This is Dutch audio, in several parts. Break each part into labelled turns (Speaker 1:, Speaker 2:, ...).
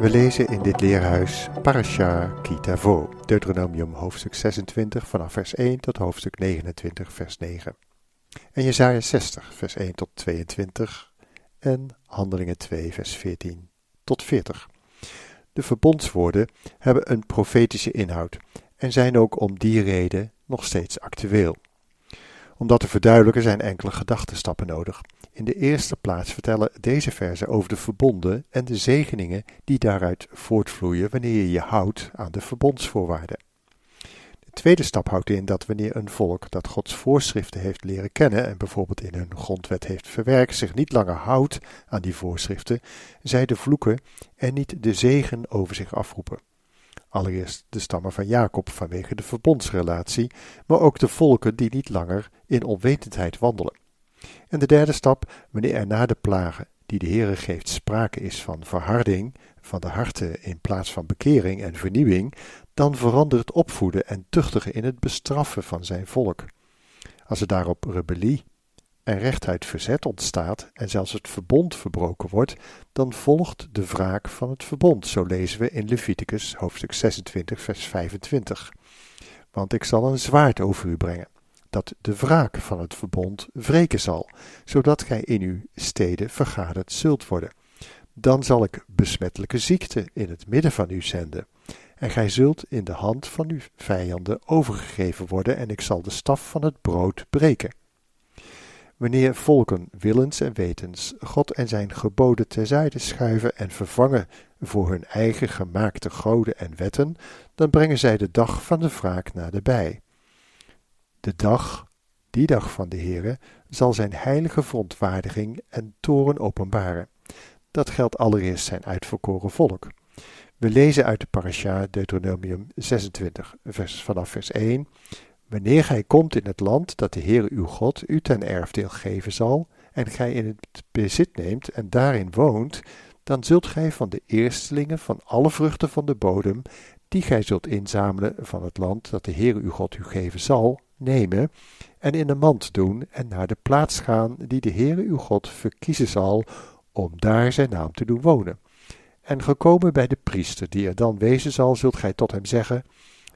Speaker 1: We lezen in dit leerhuis Parasha Kitavo, Deuteronomium hoofdstuk 26 vanaf vers 1 tot hoofdstuk 29 vers 9. En Jesaja 60 vers 1 tot 22 en Handelingen 2 vers 14 tot 40. De verbondswoorden hebben een profetische inhoud en zijn ook om die reden nog steeds actueel. Om dat te verduidelijken zijn enkele gedachtenstappen nodig. In de eerste plaats vertellen deze verzen over de verbonden en de zegeningen die daaruit voortvloeien wanneer je je houdt aan de verbondsvoorwaarden. De tweede stap houdt in dat wanneer een volk dat Gods voorschriften heeft leren kennen en bijvoorbeeld in hun grondwet heeft verwerkt, zich niet langer houdt aan die voorschriften, zij de vloeken en niet de zegen over zich afroepen. Allereerst de stammen van Jacob vanwege de verbondsrelatie, maar ook de volken die niet langer in onwetendheid wandelen. En de derde stap, wanneer er na de plagen die de Heere geeft sprake is van verharding van de harten in plaats van bekering en vernieuwing, dan verandert opvoeden en tuchtigen in het bestraffen van zijn volk. Als er daarop rebellie en rechtuit verzet ontstaat en zelfs het verbond verbroken wordt, dan volgt de wraak van het verbond. Zo lezen we in Leviticus hoofdstuk 26, vers 25. Want ik zal een zwaard over u brengen, dat de wraak van het verbond wreken zal, zodat gij in uw steden vergaderd zult worden. Dan zal ik besmettelijke ziekte in het midden van u zenden. En gij zult in de hand van uw vijanden overgegeven worden, en ik zal de staf van het brood breken. Wanneer volken willens en wetens God en zijn geboden terzijde schuiven en vervangen voor hun eigen gemaakte goden en wetten, dan brengen zij de dag van de wraak naderbij. De dag, die dag van de Heere, zal zijn heilige verontwaardiging en toren openbaren. Dat geldt allereerst zijn uitverkoren volk. We lezen uit de parasha Deuteronomium 26, vers, vanaf vers 1. Wanneer gij komt in het land dat de Heere uw God u ten erfdeel geven zal, en gij in het bezit neemt en daarin woont, dan zult gij van de eerstelingen van alle vruchten van de bodem, die gij zult inzamelen van het land dat de Heere uw God u geven zal, nemen en in een mand doen en naar de plaats gaan die de Heere uw God verkiezen zal om daar zijn naam te doen wonen. En gekomen bij de priester die er dan wezen zal, zult gij tot hem zeggen,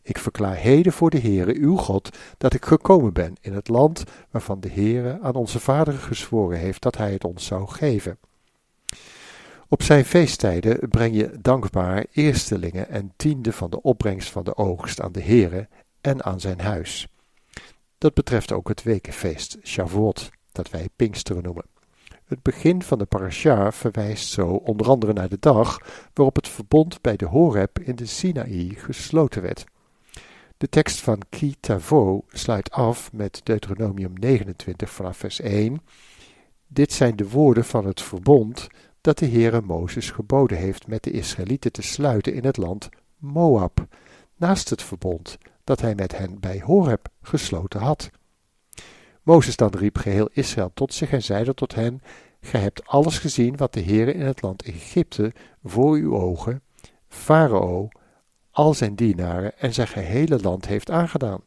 Speaker 1: ik verklaar heden voor de Heere uw God dat ik gekomen ben in het land waarvan de Heere aan onze vaderen gezworen heeft dat hij het ons zou geven. Op zijn feesttijden breng je dankbaar eerstelingen en tiende van de opbrengst van de oogst aan de Heere en aan zijn huis. Dat betreft ook het wekenfeest, Shavuot, dat wij Pinksteren noemen. Het begin van de parasha verwijst zo onder andere naar de dag waarop het verbond bij de Horeb in de Sinaï gesloten werd. De tekst van Ki sluit af met Deuteronomium 29 vanaf vers 1. Dit zijn de woorden van het verbond dat de Heere Mozes geboden heeft met de Israëlieten te sluiten in het land Moab, naast het verbond dat hij met hen bij Horeb gesloten had. Mozes dan riep geheel Israël tot zich en zeide tot hen, Gij hebt alles gezien wat de Heere in het land Egypte voor uw ogen, Farao, al zijn dienaren en zijn gehele land heeft aangedaan.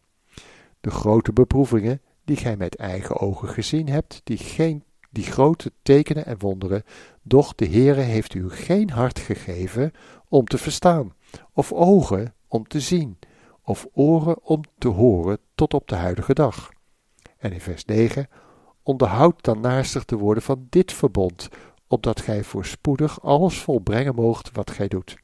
Speaker 1: De grote beproevingen die gij met eigen ogen gezien hebt, die, geen, die grote tekenen en wonderen, doch de Heere heeft u geen hart gegeven om te verstaan, of ogen om te zien, of oren om te horen tot op de huidige dag. En in vers 9, onderhoud dan naastig de woorden van dit verbond, opdat gij voorspoedig alles volbrengen moogt wat gij doet.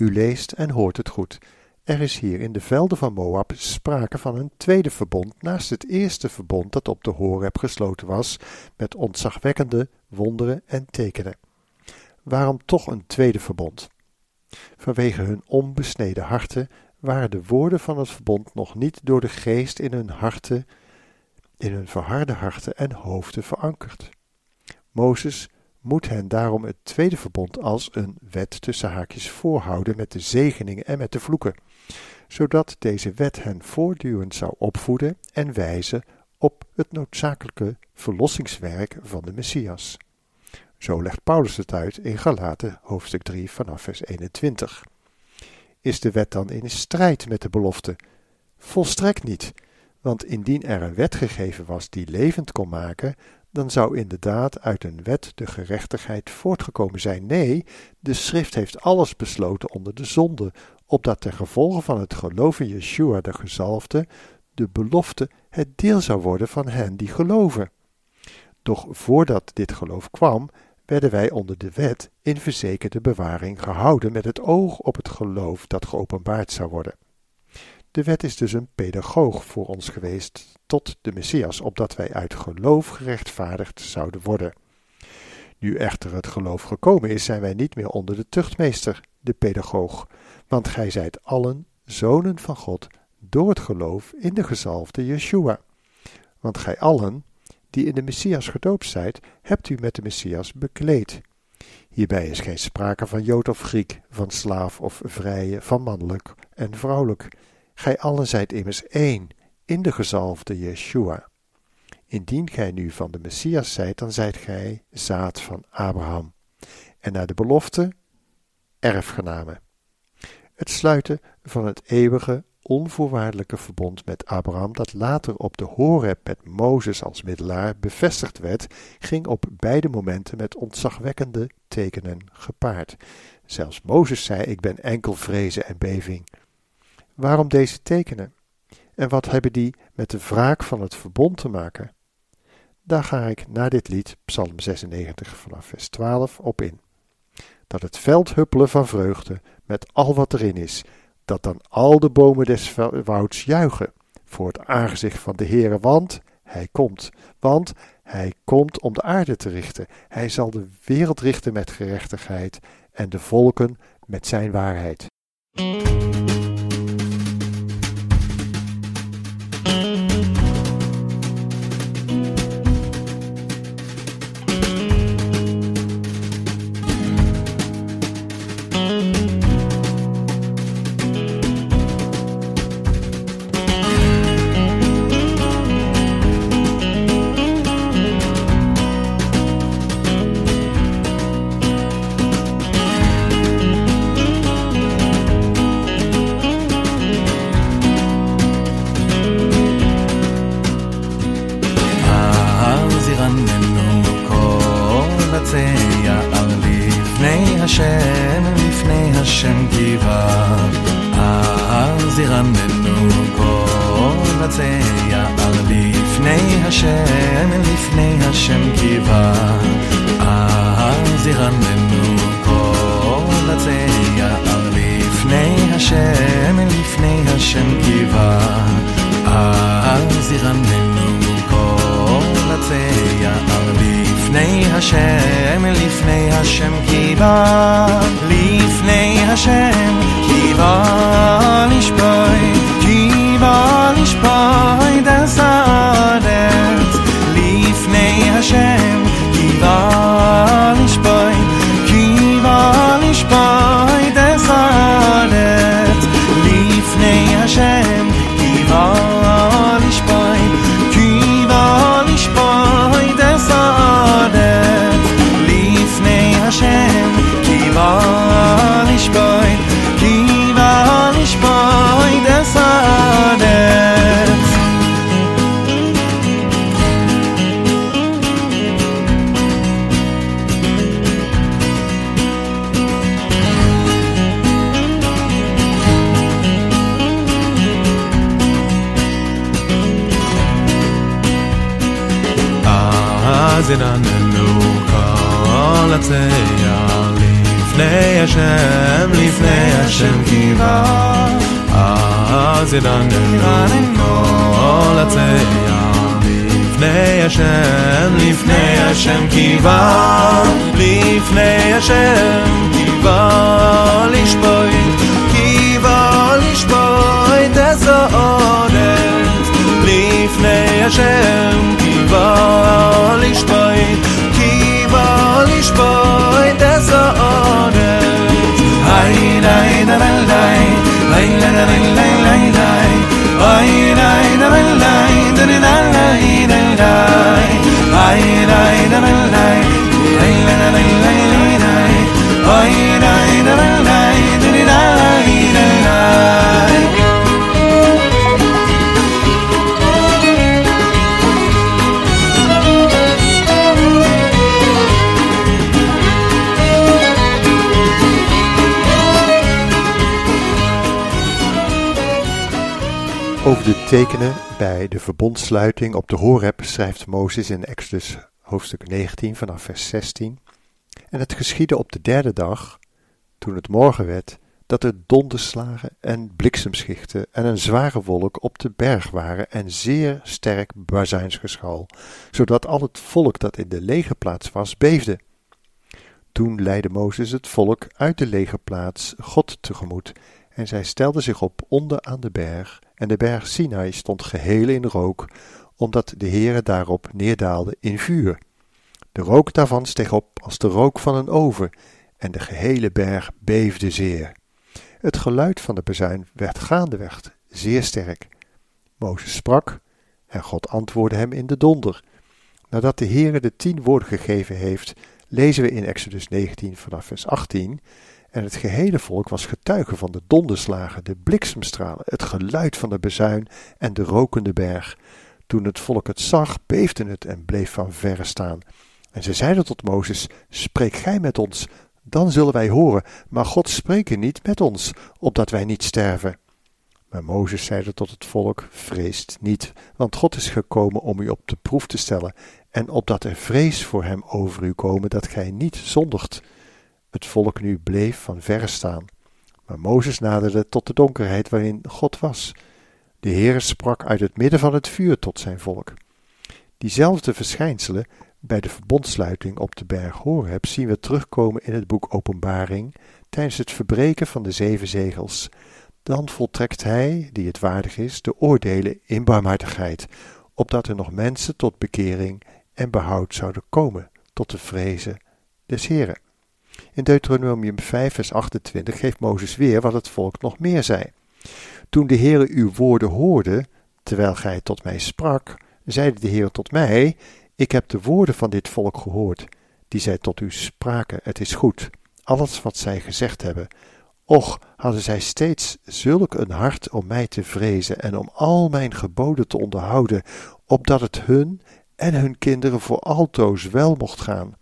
Speaker 1: U leest en hoort het goed. Er is hier in de velden van Moab sprake van een tweede verbond naast het eerste verbond dat op de Horeb gesloten was met ontzagwekkende wonderen en tekenen. Waarom toch een tweede verbond? Vanwege hun onbesneden harten waren de woorden van het verbond nog niet door de geest in hun harten, in hun verharde harten en hoofden verankerd. Mozes moet hen daarom het tweede verbond als een wet tussen haakjes voorhouden met de zegeningen en met de vloeken, zodat deze wet hen voortdurend zou opvoeden en wijzen op het noodzakelijke verlossingswerk van de Messias. Zo legt Paulus het uit in Galaten hoofdstuk 3 vanaf vers 21. Is de wet dan in strijd met de belofte? Volstrekt niet, want indien er een wet gegeven was die levend kon maken, dan zou inderdaad uit een wet de gerechtigheid voortgekomen zijn. Nee, de schrift heeft alles besloten onder de zonde, opdat ten gevolge van het geloof in Yeshua de gezalfde, de belofte het deel zou worden van hen die geloven. Doch voordat dit geloof kwam, werden wij onder de wet in verzekerde bewaring gehouden met het oog op het geloof dat geopenbaard zou worden. De wet is dus een pedagoog voor ons geweest tot de Messias, opdat wij uit geloof gerechtvaardigd zouden worden. Nu echter het geloof gekomen is, zijn wij niet meer onder de tuchtmeester, de pedagoog, want gij zijt allen zonen van God door het geloof in de gezalfde Yeshua. Want gij allen, die in de Messias gedoopt zijt, hebt u met de Messias bekleed. Hierbij is geen sprake van Jood of Griek, van slaaf of vrije, van mannelijk en vrouwelijk. Gij allen zijt immers één, in de gezalfde Yeshua. Indien gij nu van de Messias zijt, dan zijt gij zaad van Abraham. En naar de belofte erfgenamen. Het sluiten van het eeuwige onvoorwaardelijke verbond met Abraham, dat later op de Horeb met Mozes als middelaar bevestigd werd, ging op beide momenten met ontzagwekkende tekenen gepaard. Zelfs Mozes zei: Ik ben enkel vrezen en beving. Waarom deze tekenen? En wat hebben die met de wraak van het verbond te maken? Daar ga ik na dit lied, Psalm 96 vanaf vers 12, op in. Dat het veld huppelen van vreugde met al wat erin is, dat dan al de bomen des wouds juichen voor het aangezicht van de Heere, want hij komt, want hij komt om de aarde te richten. Hij zal de wereld richten met gerechtigheid en de volken met zijn waarheid.
Speaker 2: gedanken ranen go la tse ya lifne ya shem lifne ya shem kiva. Lifne ya shem kiva lish boy kiva lish boy das lifne ya shem kiva lish boy kiva lish boy das ay nay da nay nay nay nay
Speaker 1: Over de tekenen bij de verbondsluiting op de Horeb schrijft Mozes in Exodus hoofdstuk 19 vanaf vers 16. En het geschiedde op de derde dag, toen het morgen werd, dat er donderslagen en bliksemschichten en een zware wolk op de berg waren en zeer sterk bazuinsgeschal, zodat al het volk dat in de legerplaats was beefde. Toen leidde Mozes het volk uit de legerplaats God tegemoet en zij stelden zich op onder aan de berg en de berg Sinai stond geheel in rook, omdat de Heere daarop neerdaalde in vuur. De rook daarvan steeg op als de rook van een oven, en de gehele berg beefde zeer. Het geluid van de bezuin werd gaandeweg zeer sterk. Mozes sprak, en God antwoordde hem in de donder. Nadat de Heere de tien woorden gegeven heeft, lezen we in Exodus 19 vanaf vers 18 en het gehele volk was getuige van de donderslagen, de bliksemstralen, het geluid van de bezuin en de rokende berg. Toen het volk het zag, beefde het en bleef van verre staan. En ze zeiden tot Mozes: Spreek gij met ons, dan zullen wij horen, maar God spreken niet met ons, opdat wij niet sterven. Maar Mozes zeide tot het volk: Vreest niet, want God is gekomen om u op de proef te stellen, en opdat er vrees voor hem over u komen, dat gij niet zondigt. Het volk nu bleef van verre staan. Maar Mozes naderde tot de donkerheid waarin God was. De Heere sprak uit het midden van het vuur tot zijn volk. Diezelfde verschijnselen bij de verbondsluiting op de berg Horeb zien we terugkomen in het boek Openbaring tijdens het verbreken van de zeven zegels. Dan voltrekt hij, die het waardig is, de oordelen in barmhartigheid, opdat er nog mensen tot bekering en behoud zouden komen, tot de vrezen des Heren. In Deuteronomium 5, vers 28 geeft Mozes weer wat het volk nog meer zei. Toen de Heere uw woorden hoorde, terwijl gij tot mij sprak, zeide de Heer tot mij: Ik heb de woorden van dit volk gehoord, die zij tot u spraken. Het is goed, alles wat zij gezegd hebben. Och, hadden zij steeds zulk een hart om mij te vrezen en om al mijn geboden te onderhouden, opdat het hun en hun kinderen voor altoos wel mocht gaan.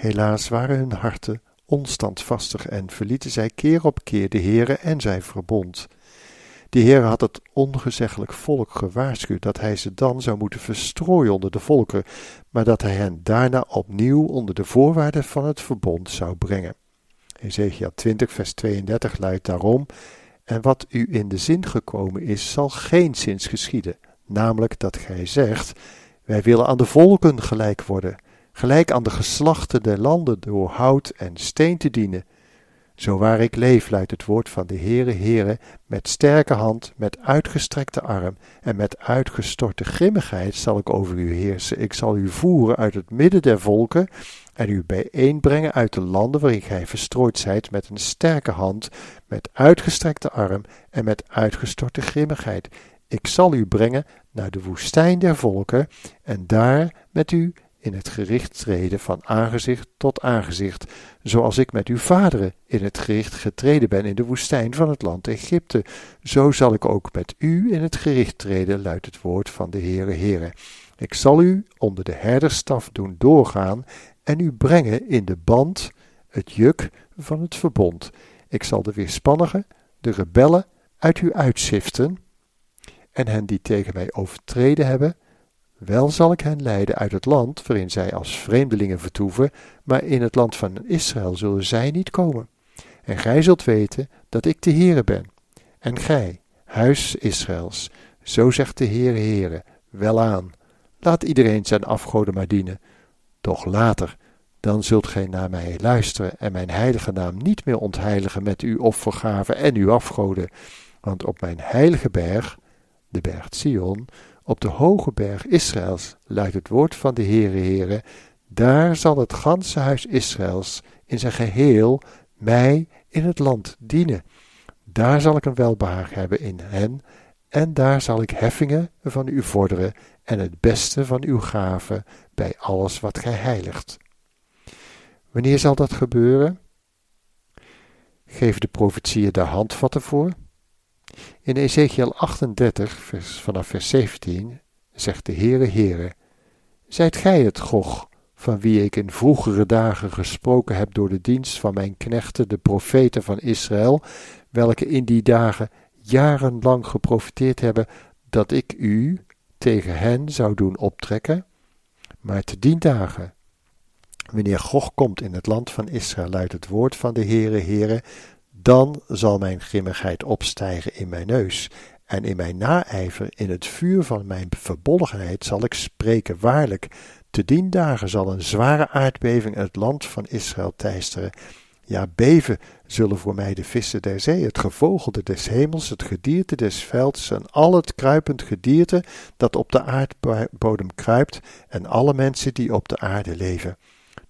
Speaker 1: Helaas waren hun harten onstandvastig en verlieten zij keer op keer de Heere en zijn verbond. De Heer had het ongezeggelijk volk gewaarschuwd dat hij ze dan zou moeten verstrooien onder de volken, maar dat hij hen daarna opnieuw onder de voorwaarden van het verbond zou brengen. Ezekiel 20, vers 32 luidt daarom: En wat u in de zin gekomen is, zal geen zins geschieden, namelijk dat gij zegt: Wij willen aan de volken gelijk worden gelijk aan de geslachten der landen door hout en steen te dienen. Zo waar ik leef, luidt het woord van de Heere Heere, met sterke hand, met uitgestrekte arm en met uitgestorte grimmigheid zal ik over u heersen. Ik zal u voeren uit het midden der volken en u bijeenbrengen uit de landen waarin gij verstrooid zijt met een sterke hand, met uitgestrekte arm en met uitgestorte grimmigheid. Ik zal u brengen naar de woestijn der volken en daar met u in het gericht treden van aangezicht tot aangezicht, zoals ik met uw vaderen in het gericht getreden ben in de woestijn van het land Egypte. Zo zal ik ook met u in het gericht treden, luidt het woord van de Heere Heere. Ik zal u onder de herderstaf doen doorgaan en u brengen in de band, het juk van het verbond. Ik zal de weerspannigen, de rebellen, uit u uitziften, en hen die tegen mij overtreden hebben, wel zal ik hen leiden uit het land waarin zij als vreemdelingen vertoeven, maar in het land van Israël zullen zij niet komen. En gij zult weten dat ik de Heere ben. En gij, huis Israëls, zo zegt de Heere Heere, welaan, laat iedereen zijn afgoden maar dienen. Doch later, dan zult gij naar mij luisteren en mijn heilige naam niet meer ontheiligen met uw offergaven en uw afgoden. Want op mijn heilige berg, de berg Sion, op de hoge berg Israëls luidt het woord van de Heere Heere, daar zal het ganse huis Israëls in zijn geheel mij in het land dienen. Daar zal ik een welbehaag hebben in hen, en daar zal ik heffingen van u vorderen en het beste van uw gaven bij alles wat gij heiligt. Wanneer zal dat gebeuren? Geef de profetieën daar handvatten voor? In Ezekiel 38, vers, vanaf vers 17, zegt de Heere Heere, Zijt gij het, Gog, van wie ik in vroegere dagen gesproken heb door de dienst van mijn knechten, de profeten van Israël, welke in die dagen jarenlang geprofiteerd hebben dat ik u tegen hen zou doen optrekken? Maar te dien dagen, wanneer Gog komt in het land van Israël, luidt het woord van de Heere, Heere, dan zal mijn grimmigheid opstijgen in mijn neus, en in mijn naijver, in het vuur van mijn verbolgenheid, zal ik spreken. Waarlijk, te dien dagen zal een zware aardbeving het land van Israël teisteren. Ja, beven zullen voor mij de vissen der zee, het gevogelde des hemels, het gedierte des velds en al het kruipend gedierte dat op de aardbodem kruipt en alle mensen die op de aarde leven.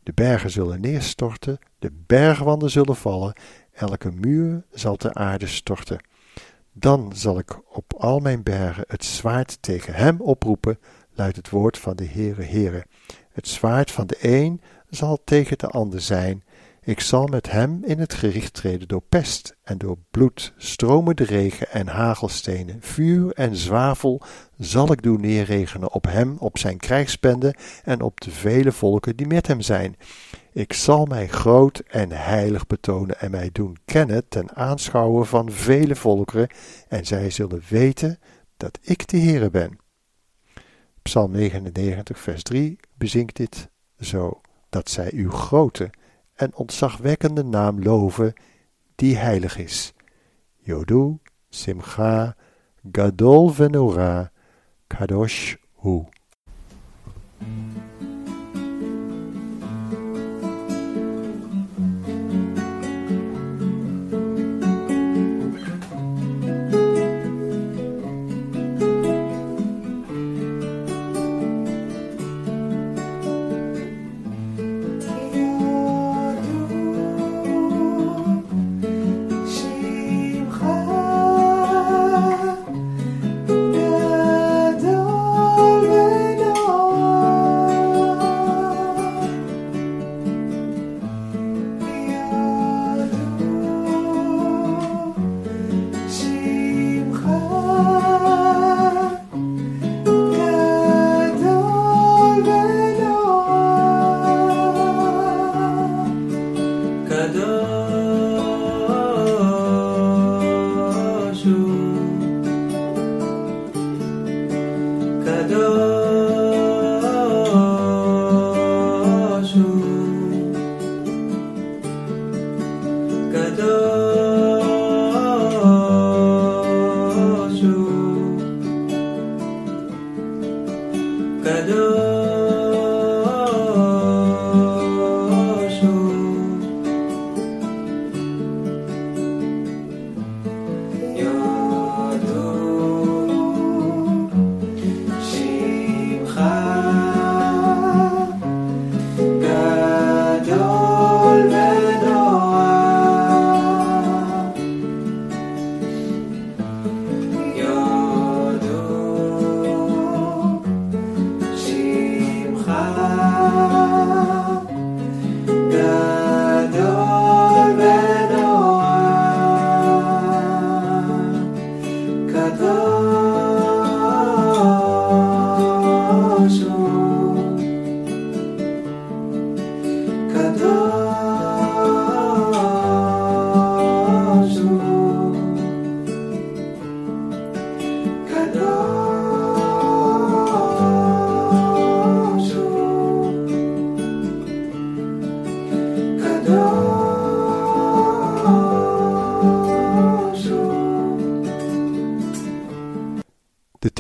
Speaker 1: De bergen zullen neerstorten, de bergwanden zullen vallen, elke muur zal ter aarde storten. Dan zal ik op al mijn bergen het zwaard tegen hem oproepen, luidt het woord van de Heere Heere. Het zwaard van de een zal tegen de ander zijn. Ik zal met hem in het gericht treden door pest en door bloed, stromende regen en hagelstenen, vuur en zwavel zal ik doen neerregenen op hem, op zijn krijgsbende en op de vele volken die met hem zijn. Ik zal mij groot en heilig betonen en mij doen kennen ten aanschouwen van vele volkeren, en zij zullen weten dat ik de Heere ben. Psalm 99, vers 3 bezinkt dit zo, dat zij uw grote en ontzagwekkende naam loven, die heilig is. Jodu, Simcha, Gadol Venora, Kadosh Hu.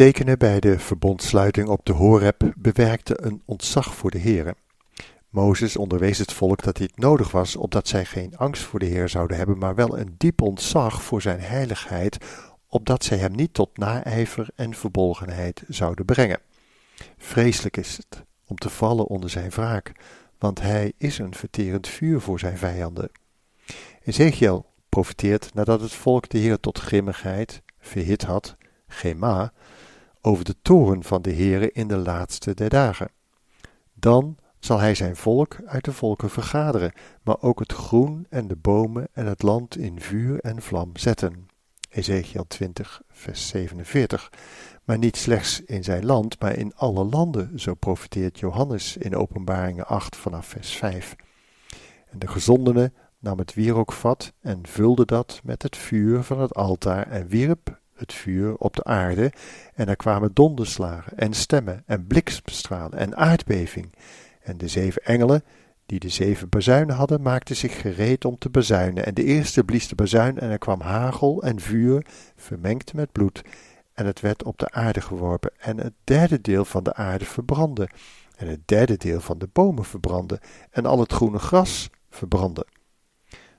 Speaker 1: Tekenen bij de verbondsluiting op de Horeb bewerkten een ontzag voor de Heere. Mozes onderwees het volk dat dit nodig was, opdat zij geen angst voor de Heer zouden hebben, maar wel een diep ontzag voor zijn heiligheid, opdat zij hem niet tot naijver en verbolgenheid zouden brengen. Vreselijk is het om te vallen onder zijn wraak, want hij is een verterend vuur voor zijn vijanden. Ezekiel profeteert nadat het volk de Heer tot grimmigheid verhit had, Gema, over de toren van de Heere in de laatste der dagen. Dan zal hij zijn volk uit de volken vergaderen, maar ook het groen en de bomen en het land in vuur en vlam zetten. Ezekiel 20, vers 47. Maar niet slechts in zijn land, maar in alle landen, zo profeteert Johannes in Openbaringen 8 vanaf vers 5. En de gezondene nam het wierookvat en vulde dat met het vuur van het altaar en wierp het vuur op de aarde, en er kwamen donderslagen en stemmen en bliksemstralen en aardbeving. En de zeven engelen, die de zeven bazuinen hadden, maakten zich gereed om te bazuinen. En de eerste blies de bazuin, en er kwam hagel en vuur, vermengd met bloed, en het werd op de aarde geworpen, en het derde deel van de aarde verbrandde, en het derde deel van de bomen verbrandde, en al het groene gras verbrandde.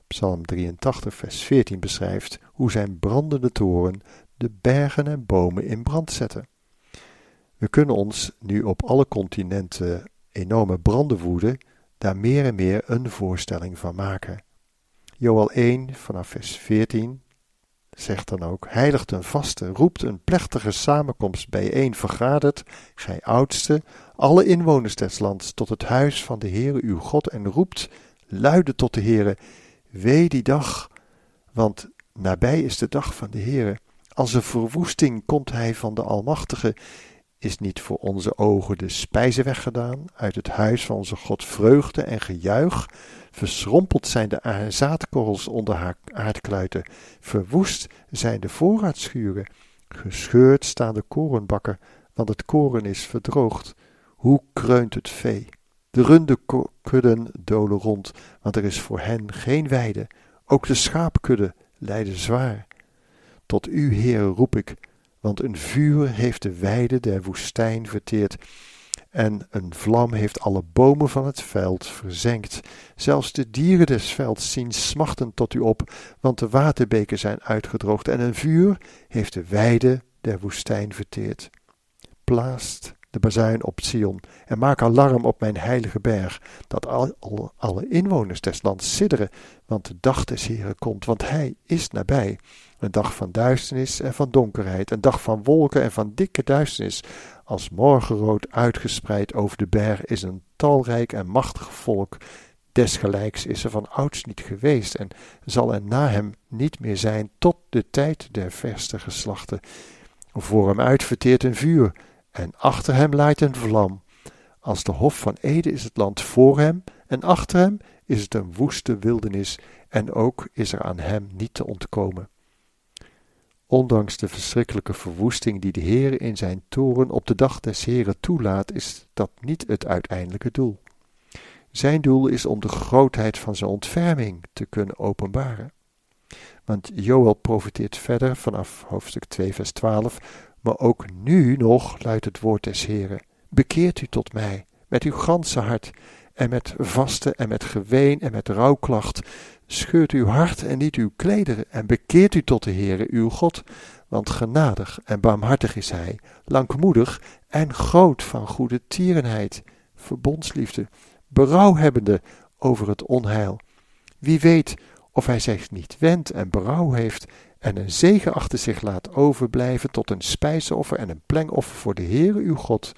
Speaker 1: Psalm 83, vers 14 beschrijft hoe zijn brandende toren de bergen en bomen in brand zette. We kunnen ons nu op alle continenten enorme branden woeden, daar meer en meer een voorstelling van maken. Joel 1 vanaf vers 14 zegt dan ook: Heiligt een vaste, roept een plechtige samenkomst bijeen, vergadert, gij oudste, alle inwoners des lands, tot het huis van de Heere uw God en roept luide tot de Heere: Wee die dag, want nabij is de dag van de Heere. Als een verwoesting komt hij van de Almachtige. Is niet voor onze ogen de spijze weggedaan, uit het huis van onze God vreugde en gejuich? Verschrompeld zijn de zaadkorrels onder haar aardkluiten, verwoest zijn de voorraadschuren, gescheurd staan de korenbakken, want het koren is verdroogd. Hoe kreunt het vee? De rundekudden dolen rond, want er is voor hen geen weide. Ook de schaapkudden lijden zwaar. Tot u, Heer, roep ik, want een vuur heeft de weide der woestijn verteerd, en een vlam heeft alle bomen van het veld verzengd. Zelfs de dieren des velds zien smachtend tot u op, want de waterbeken zijn uitgedroogd, en een vuur heeft de weide der woestijn verteerd. Plaast de bazuin op Sion en maak alarm op mijn heilige berg, dat al, al, alle inwoners des lands sidderen, want de dag des Heren komt, want hij is nabij. Een dag van duisternis en van donkerheid, een dag van wolken en van dikke duisternis. Als morgenrood uitgespreid over de berg is een talrijk en machtig volk. Desgelijks is er van ouds niet geweest en zal er na hem niet meer zijn tot de tijd der verste geslachten. Voor hem uit verteert een vuur en achter hem laait een vlam. Als de hof van Ede is het land voor hem en achter hem is het een woeste wildernis en ook is er aan hem niet te ontkomen. Ondanks de verschrikkelijke verwoesting die de Heer in zijn toren op de dag des Heren toelaat, is dat niet het uiteindelijke doel. Zijn doel is om de grootheid van zijn ontferming te kunnen openbaren. Want Joel profiteert verder vanaf hoofdstuk 2 vers 12, maar ook nu nog luidt het woord des Heren. Bekeert u tot mij, met uw ganse hart, en met vasten en met geween en met rouwklacht, Scheurt uw hart en niet uw klederen en bekeert u tot de Heere uw God, want genadig en barmhartig is hij, langmoedig en groot van goede tierenheid, verbondsliefde, berouw hebbende over het onheil. Wie weet of hij zich niet wendt en berouw heeft en een zegen achter zich laat overblijven tot een spijsoffer en een plengoffer voor de Heere uw God.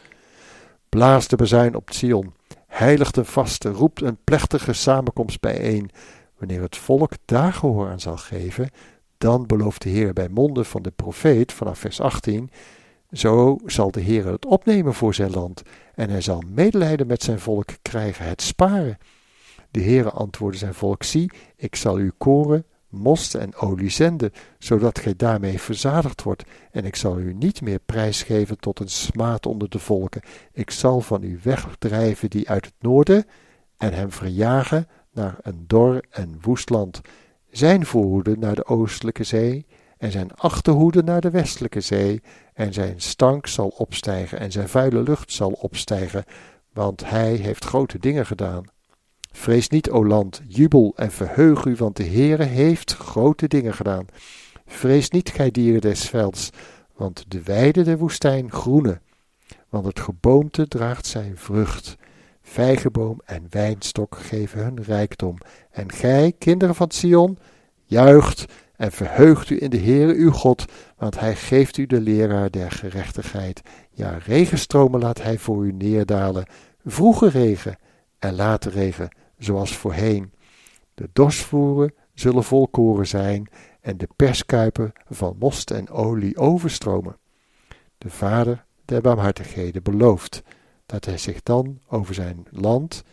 Speaker 1: Blaas de bezuin op Sion, heiligt een vaste, roept een plechtige samenkomst bijeen, Wanneer het volk daar gehoor aan zal geven, dan belooft de Heer bij monden van de profeet vanaf vers 18: Zo zal de Heer het opnemen voor zijn land, en hij zal medelijden met zijn volk krijgen, het sparen. De Heere antwoordde zijn volk: Zie, ik zal u koren, most en olie zenden, zodat gij daarmee verzadigd wordt, en ik zal u niet meer prijsgeven tot een smaad onder de volken. Ik zal van u wegdrijven die uit het noorden, en hem verjagen naar een dor en woest land, zijn voorhoede naar de oostelijke zee, en zijn achterhoede naar de westelijke zee, en zijn stank zal opstijgen, en zijn vuile lucht zal opstijgen, want hij heeft grote dingen gedaan. Vrees niet, o land, jubel en verheug u, want de Heere heeft grote dingen gedaan. Vrees niet, gij dieren des velds, want de weide der woestijn groene, want het geboomte draagt zijn vrucht. Vijgenboom en wijnstok geven hun rijkdom. En gij, kinderen van Sion, Juicht en verheugt u in de Heere uw God, want hij geeft u de leraar der gerechtigheid. Ja, regenstromen laat hij voor u neerdalen, vroege regen en late regen, zoals voorheen. De dorsvloeren zullen volkoren zijn en de perskuipen van most en olie overstromen. De Vader der barmhartigheden belooft dat hij zich dan over zijn land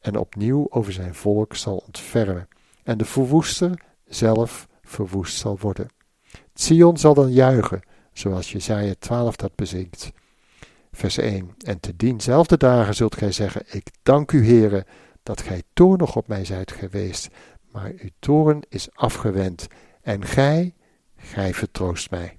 Speaker 1: en opnieuw over zijn volk zal ontfermen en de verwoester zelf verwoest zal worden. Sion zal dan juichen, zoals Jesaja 12 dat bezinkt. Vers 1. En te dienzelfde dagen zult gij zeggen, ik dank u, Heere, dat gij toornig op mij zijt geweest, maar uw toren is afgewend, en gij, gij vertroost mij.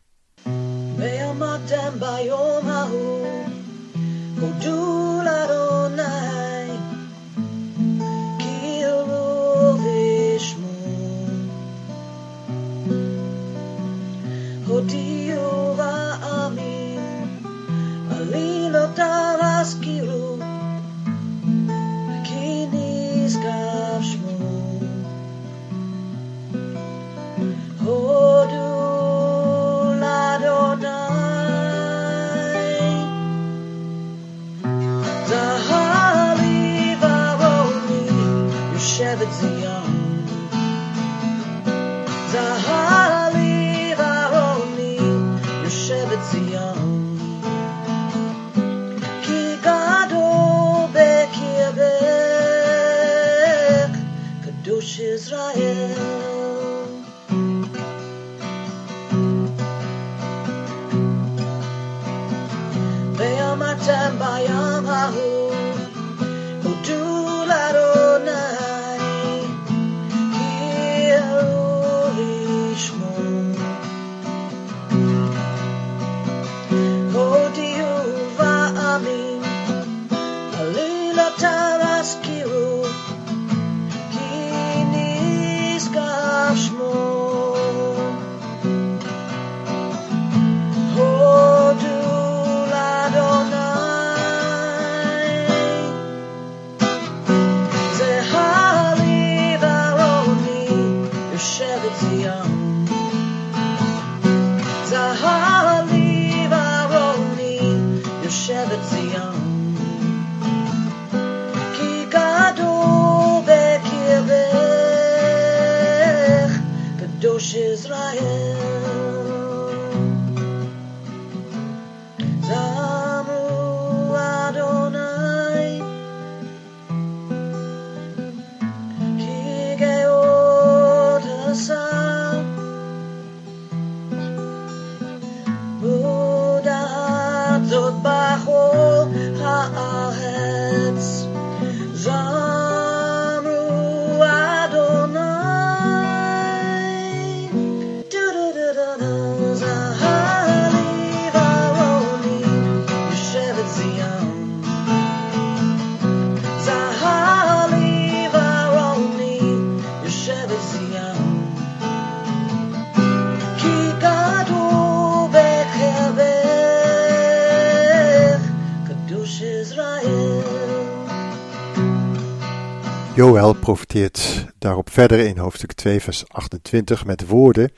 Speaker 1: Joël profiteert daarop verder in hoofdstuk 2, vers 28 met woorden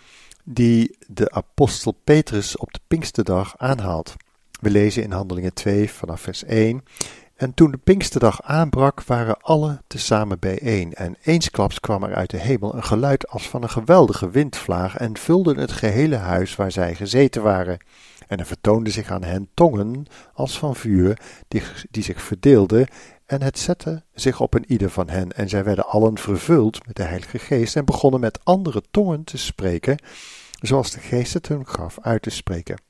Speaker 1: die de apostel Petrus op de Pinksterdag aanhaalt. We lezen in Handelingen 2 vanaf vers 1. En toen de Pinksterdag aanbrak, waren alle tezamen bijeen. En eensklaps kwam er uit de hemel een geluid als van een geweldige windvlaag en vulde het gehele huis waar zij gezeten waren. En er vertoonde zich aan hen tongen als van vuur, die, die zich verdeelden en het zette zich op een ieder van hen, en zij werden allen vervuld met de Heilige Geest en begonnen met andere tongen te spreken, zoals de Geest het hun gaf uit te spreken.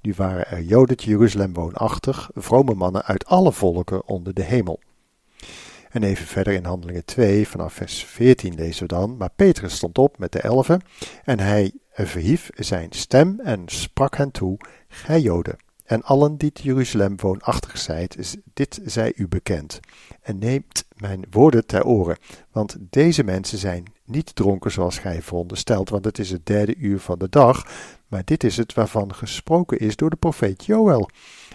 Speaker 1: Nu waren er Joden te Jeruzalem woonachtig, vrome mannen uit alle volken onder de hemel. En even verder in Handelingen 2, vanaf vers 14 lezen we dan, maar Petrus stond op met de elfen, en hij verhief zijn stem en sprak hen toe, gij Joden, en allen die te Jeruzalem woonachtig zijt, dit zij u bekend. En neemt mijn woorden ter oren, want deze mensen zijn niet dronken zoals gij veronderstelt, want het is het derde uur van de dag, maar dit is het waarvan gesproken is door de profeet Joël.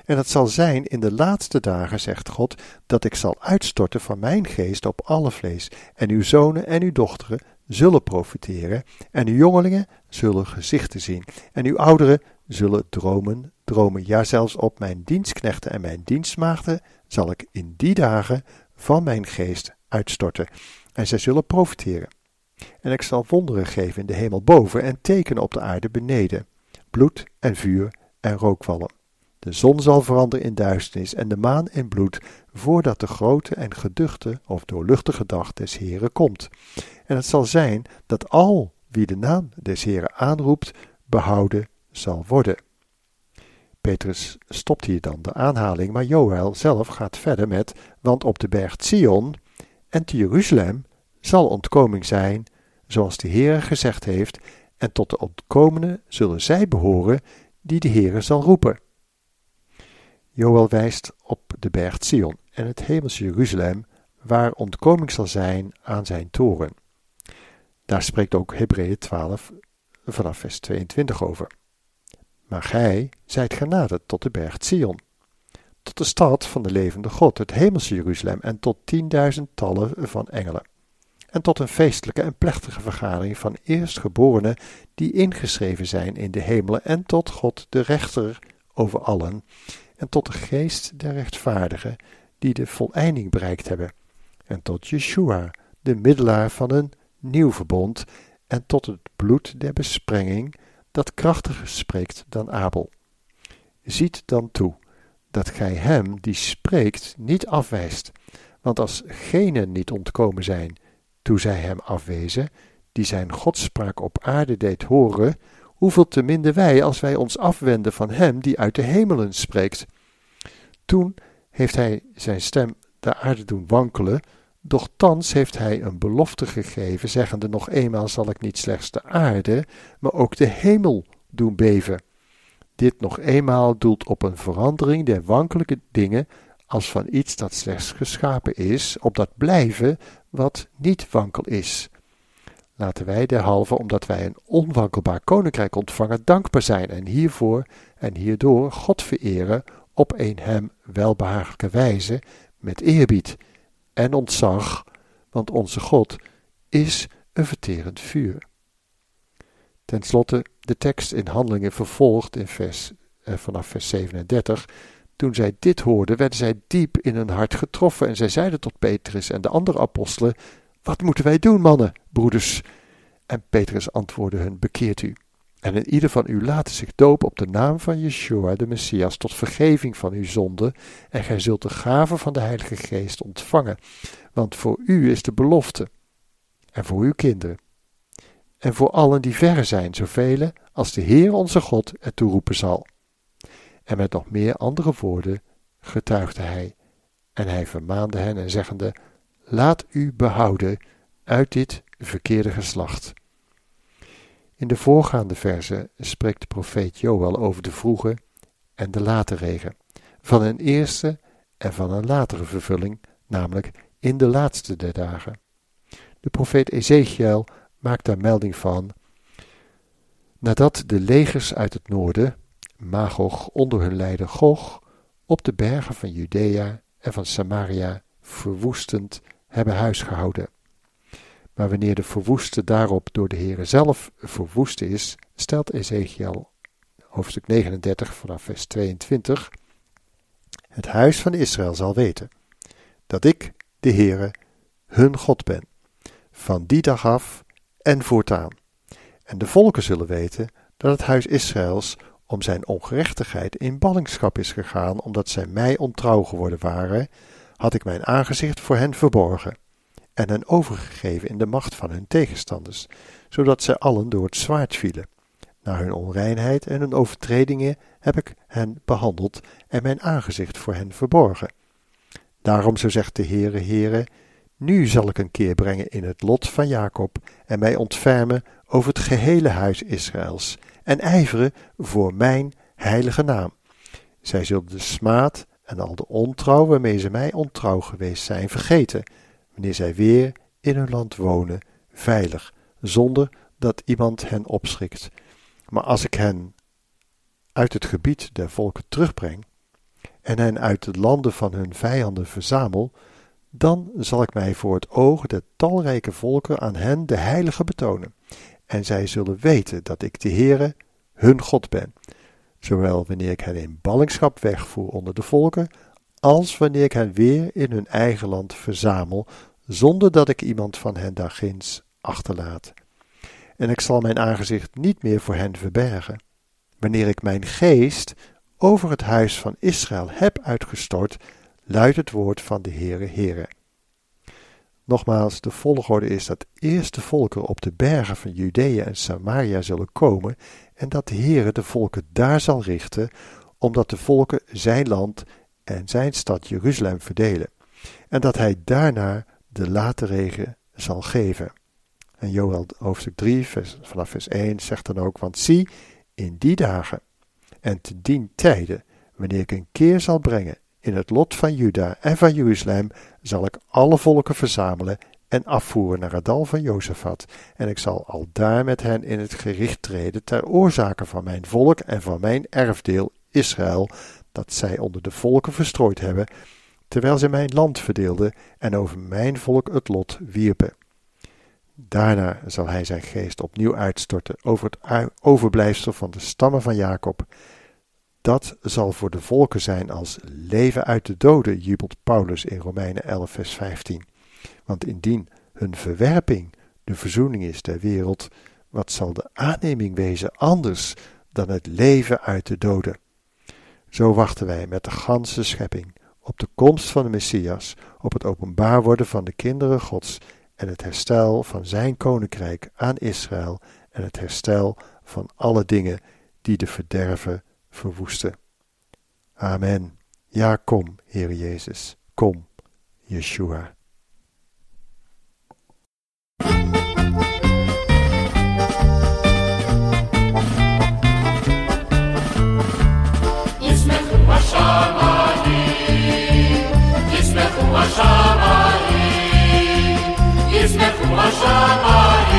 Speaker 1: En het zal zijn in de laatste dagen, zegt God, dat ik zal uitstorten van mijn geest op alle vlees, en uw zonen en uw dochteren zullen profiteren, en uw jongelingen zullen gezichten zien, en uw ouderen zullen dromen, dromen. Ja, zelfs op mijn dienstknechten en mijn dienstmaagden zal ik in die dagen van mijn geest uitstorten, en zij zullen profiteren. En ik zal wonderen geven in de hemel boven en tekenen op de aarde beneden, bloed en vuur en rookwallen. De zon zal veranderen in duisternis en de maan in bloed, voordat de grote en geduchte of doorluchtige dag des Heren komt. En het zal zijn dat al wie de naam des Heren aanroept, behouden zal worden. Petrus stopt hier dan de aanhaling, maar Joël zelf gaat verder met, want op de berg Sion en te Jeruzalem zal ontkoming zijn, zoals de Heer gezegd heeft, en tot de ontkomenen zullen zij behoren die de Heere zal roepen. Joël wijst op de berg Sion en het hemelse Jeruzalem, waar ontkoming zal zijn aan zijn toren. Daar spreekt ook Hebreeën 12 vanaf vers 22 over. Maar gij zijt genaderd tot de berg Sion, tot de stad van de levende God, het hemelse Jeruzalem, en tot tienduizendtallen van engelen, en tot een feestelijke en plechtige vergadering van eerstgeborenen die ingeschreven zijn in de hemelen, en tot God de rechter over allen, en tot de geest der rechtvaardigen die de voleinding bereikt hebben, en tot Yeshua, de middelaar van een nieuw verbond, en tot het bloed der besprenging, dat krachtiger spreekt dan Abel. Ziet dan toe dat gij hem die spreekt niet afwijst, want als genen niet ontkomen zijn, toen zij hem afwezen, die zijn godspraak op aarde deed horen, hoeveel te minder wij als wij ons afwenden van hem die uit de hemelen spreekt. Toen heeft hij zijn stem de aarde doen wankelen, doch thans heeft hij een belofte gegeven, zeggende nog eenmaal zal ik niet slechts de aarde, maar ook de hemel doen beven. Dit nog eenmaal doelt op een verandering der wankelijke dingen als van iets dat slechts geschapen is, op dat blijven wat niet wankel is. Laten wij derhalve, omdat wij een onwankelbaar koninkrijk ontvangen, dankbaar zijn en hiervoor en hierdoor God vereren op een hem welbehagelijke wijze met eerbied en ontzag, want onze God is een verterend vuur. Ten slotte de tekst in Handelingen vervolgt in vers, eh, vanaf vers 37. Toen zij dit hoorden, werden zij diep in hun hart getroffen en zij zeiden tot Petrus en de andere apostelen: Wat moeten wij doen, mannen, broeders? En Petrus antwoordde hun: Bekeert u. En in ieder van u laten zich dopen op de naam van Yeshua, de Messias, tot vergeving van uw zonden, en gij zult de gave van de Heilige Geest ontvangen, want voor u is de belofte, en voor uw kinderen, en voor allen die verre zijn, zoveel als de Heer onze God ertoe roepen zal. En met nog meer andere woorden getuigde hij, en hij vermaande hen en zeggende, laat u behouden uit dit verkeerde geslacht. In de voorgaande verse spreekt de profeet Joël over de vroege en de late regen, van een eerste en van een latere vervulling, namelijk in de laatste der dagen. De profeet Ezekiel maakt daar melding van. Nadat de legers uit het noorden, Magog onder hun leider Gog, op de bergen van Judea en van Samaria verwoestend hebben huisgehouden. Maar wanneer de verwoeste daarop door de Heere zelf verwoest is, stelt Ezekiel hoofdstuk 39 vanaf vers 22 Het huis van Israël zal weten dat ik, de Heere, hun God ben, van die dag af en voortaan. En de volken zullen weten dat het huis Israëls om zijn ongerechtigheid in ballingschap is gegaan, omdat zij mij ontrouw geworden waren, had ik mijn aangezicht voor hen verborgen en hen overgegeven in de macht van hun tegenstanders, zodat zij allen door het zwaard vielen. Na hun onreinheid en hun overtredingen heb ik hen behandeld en mijn aangezicht voor hen verborgen. Daarom, zo zegt de Heere, Heere, nu zal ik een keer brengen in het lot van Jacob en mij ontfermen over het gehele huis Israëls en ijveren voor mijn heilige naam. Zij zullen de smaad en al de ontrouw waarmee ze mij ontrouw geweest zijn vergeten, wanneer zij weer in hun land wonen, veilig, zonder dat iemand hen opschrikt. Maar als ik hen uit het gebied der volken terugbreng en hen uit de landen van hun vijanden verzamel, dan zal ik mij voor het oog der talrijke volken aan hen de heilige betonen. En zij zullen weten dat ik de Heere, hun God ben, zowel wanneer ik hen in ballingschap wegvoer onder de volken, als wanneer ik hen weer in hun eigen land verzamel, zonder dat ik iemand van hen daarginds achterlaat. En ik zal mijn aangezicht niet meer voor hen verbergen. Wanneer ik mijn geest over het huis van Israël heb uitgestort, luidt het woord van de Heere Heere. Nogmaals, de volgorde is dat eerst de volken op de bergen van Judea en Samaria zullen komen en dat de Heere de volken daar zal richten, omdat de volken zijn land en zijn stad Jeruzalem verdelen, en dat hij daarna de late regen zal geven. En Joel hoofdstuk 3, vers, vanaf vers 1 zegt dan ook, want zie, in die dagen en te dien tijden, wanneer ik een keer zal brengen in het lot van Juda en van Jeruzalem, zal ik alle volken verzamelen en afvoeren naar het dal van Jozefat, en ik zal al daar met hen in het gericht treden ter oorzake van mijn volk en van mijn erfdeel Israël, dat zij onder de volken verstrooid hebben, terwijl zij mijn land verdeelden en over mijn volk het lot wierpen. Daarna zal hij zijn geest opnieuw uitstorten over het overblijfsel van de stammen van Jacob. Dat zal voor de volken zijn als leven uit de doden, jubelt Paulus in Romeinen 11, vers 15. Want indien hun verwerping de verzoening is der wereld, wat zal de aanneming wezen anders dan het leven uit de doden? Zo wachten wij met de ganse schepping op de komst van de Messias, op het openbaar worden van de kinderen Gods en het herstel van zijn koninkrijk aan Israël en het herstel van alle dingen die de verderven verwoesten. Amen. Ja, kom, Heer Jezus. Kom, Yeshua.
Speaker 3: Shama